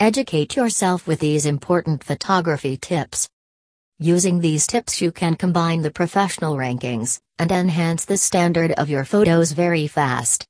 Educate yourself with these important photography tips. Using these tips, you can combine the professional rankings and enhance the standard of your photos very fast.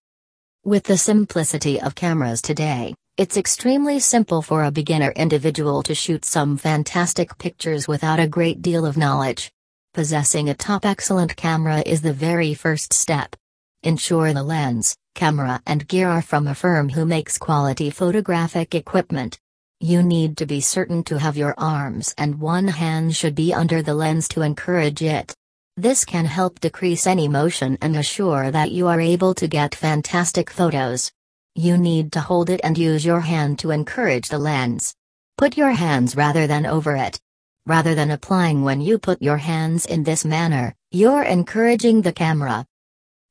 With the simplicity of cameras today, it's extremely simple for a beginner individual to shoot some fantastic pictures without a great deal of knowledge. Possessing a top excellent camera is the very first step. Ensure the lens, camera, and gear are from a firm who makes quality photographic equipment. You need to be certain to have your arms and one hand should be under the lens to encourage it. This can help decrease any motion and assure that you are able to get fantastic photos. You need to hold it and use your hand to encourage the lens. Put your hands rather than over it. Rather than applying when you put your hands in this manner, you're encouraging the camera.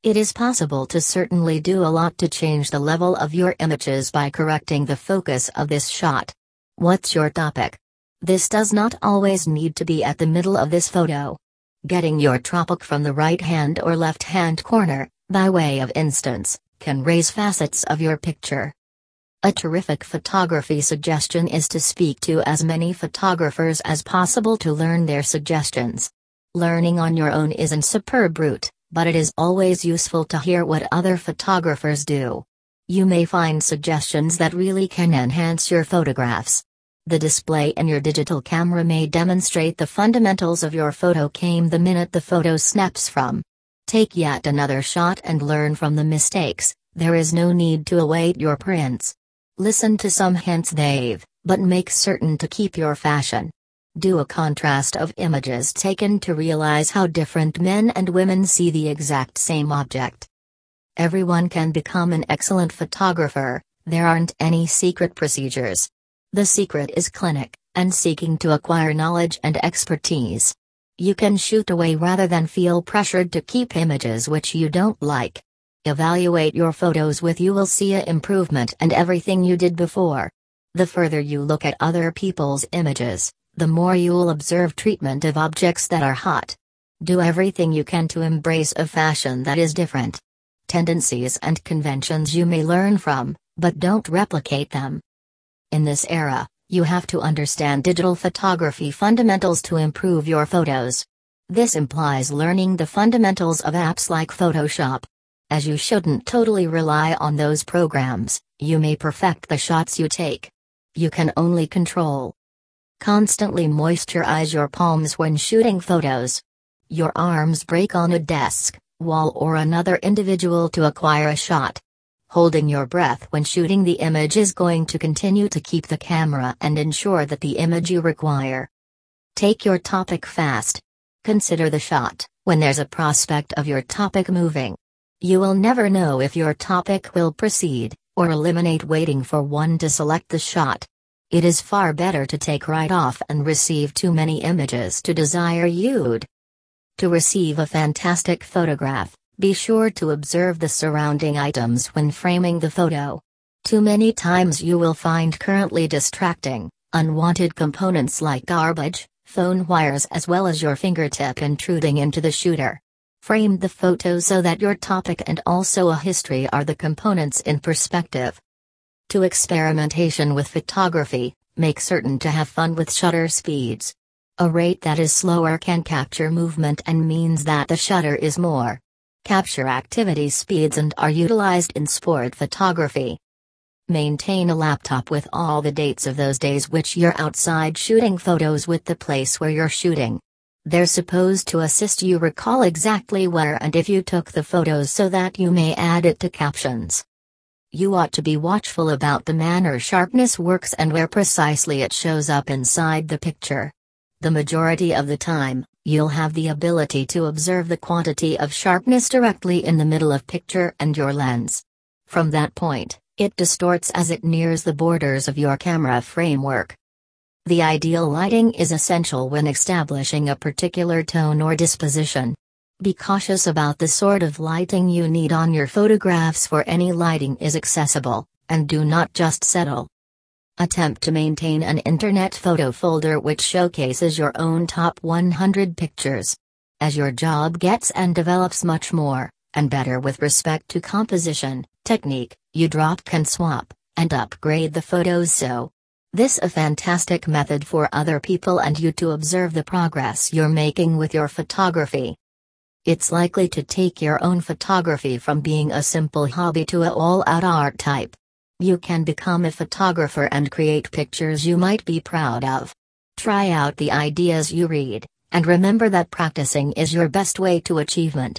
It is possible to certainly do a lot to change the level of your images by correcting the focus of this shot. What's your topic? This does not always need to be at the middle of this photo. Getting your topic from the right hand or left hand corner, by way of instance, can raise facets of your picture. A terrific photography suggestion is to speak to as many photographers as possible to learn their suggestions. Learning on your own isn't superb route, but it is always useful to hear what other photographers do. You may find suggestions that really can enhance your photographs. The display in your digital camera may demonstrate the fundamentals of your photo came the minute the photo snaps from. Take yet another shot and learn from the mistakes, there is no need to await your prints. Listen to some hints they've, but make certain to keep your fashion. Do a contrast of images taken to realize how different men and women see the exact same object. Everyone can become an excellent photographer, there aren't any secret procedures. The secret is clinic, and seeking to acquire knowledge and expertise. You can shoot away rather than feel pressured to keep images which you don't like. Evaluate your photos with you will see a improvement and everything you did before. The further you look at other people's images, the more you'll observe treatment of objects that are hot. Do everything you can to embrace a fashion that is different. Tendencies and conventions you may learn from, but don't replicate them. In this era, you have to understand digital photography fundamentals to improve your photos. This implies learning the fundamentals of apps like Photoshop. As you shouldn't totally rely on those programs, you may perfect the shots you take. You can only control. Constantly moisturize your palms when shooting photos. Your arms break on a desk, wall, or another individual to acquire a shot. Holding your breath when shooting the image is going to continue to keep the camera and ensure that the image you require. Take your topic fast. Consider the shot when there's a prospect of your topic moving. You will never know if your topic will proceed, or eliminate waiting for one to select the shot. It is far better to take right off and receive too many images to desire you'd. To receive a fantastic photograph, be sure to observe the surrounding items when framing the photo. Too many times you will find currently distracting, unwanted components like garbage, phone wires, as well as your fingertip intruding into the shooter. Frame the photo so that your topic and also a history are the components in perspective. To experimentation with photography, make certain to have fun with shutter speeds. A rate that is slower can capture movement and means that the shutter is more capture activity speeds and are utilized in sport photography. Maintain a laptop with all the dates of those days which you're outside shooting photos with the place where you're shooting. They're supposed to assist you recall exactly where and if you took the photos so that you may add it to captions. You ought to be watchful about the manner sharpness works and where precisely it shows up inside the picture. The majority of the time, you'll have the ability to observe the quantity of sharpness directly in the middle of picture and your lens. From that point, it distorts as it nears the borders of your camera framework. The ideal lighting is essential when establishing a particular tone or disposition. Be cautious about the sort of lighting you need on your photographs for any lighting is accessible, and do not just settle Attempt to maintain an internet photo folder which showcases your own top 100 pictures. As your job gets and develops much more, and better with respect to composition, technique, you drop can swap, and upgrade the photos so This a fantastic method for other people and you to observe the progress you're making with your photography. It's likely to take your own photography from being a simple hobby to a all-out art type. You can become a photographer and create pictures you might be proud of. Try out the ideas you read, and remember that practicing is your best way to achievement.